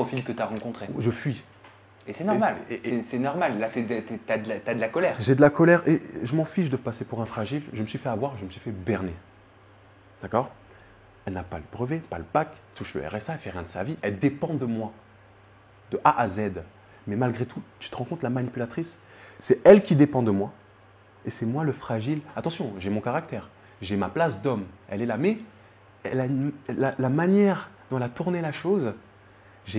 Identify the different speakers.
Speaker 1: profil que tu as rencontré.
Speaker 2: Je fuis.
Speaker 1: Et c'est normal.
Speaker 2: C'est-
Speaker 1: normal. Là, tu as, de de la colère.
Speaker 2: J'ai de la colère et je m'en fiche de passer pour un fragile. Je me suis fait avoir, je me suis fait berner. D'accord? Elle n'a pas le brevet, pas le bac, touche le RSA, elle fait rien de sa vie. Elle dépend de moi, de A à Z. Mais malgré tout, tu te rends compte, la manipulatrice, c'est elle qui dépend de moi. Et c'est moi le fragile. Attention, j'ai mon caractère, j'ai ma place d'homme. Elle est là, mais elle a la, la manière dont elle a tourné la chose,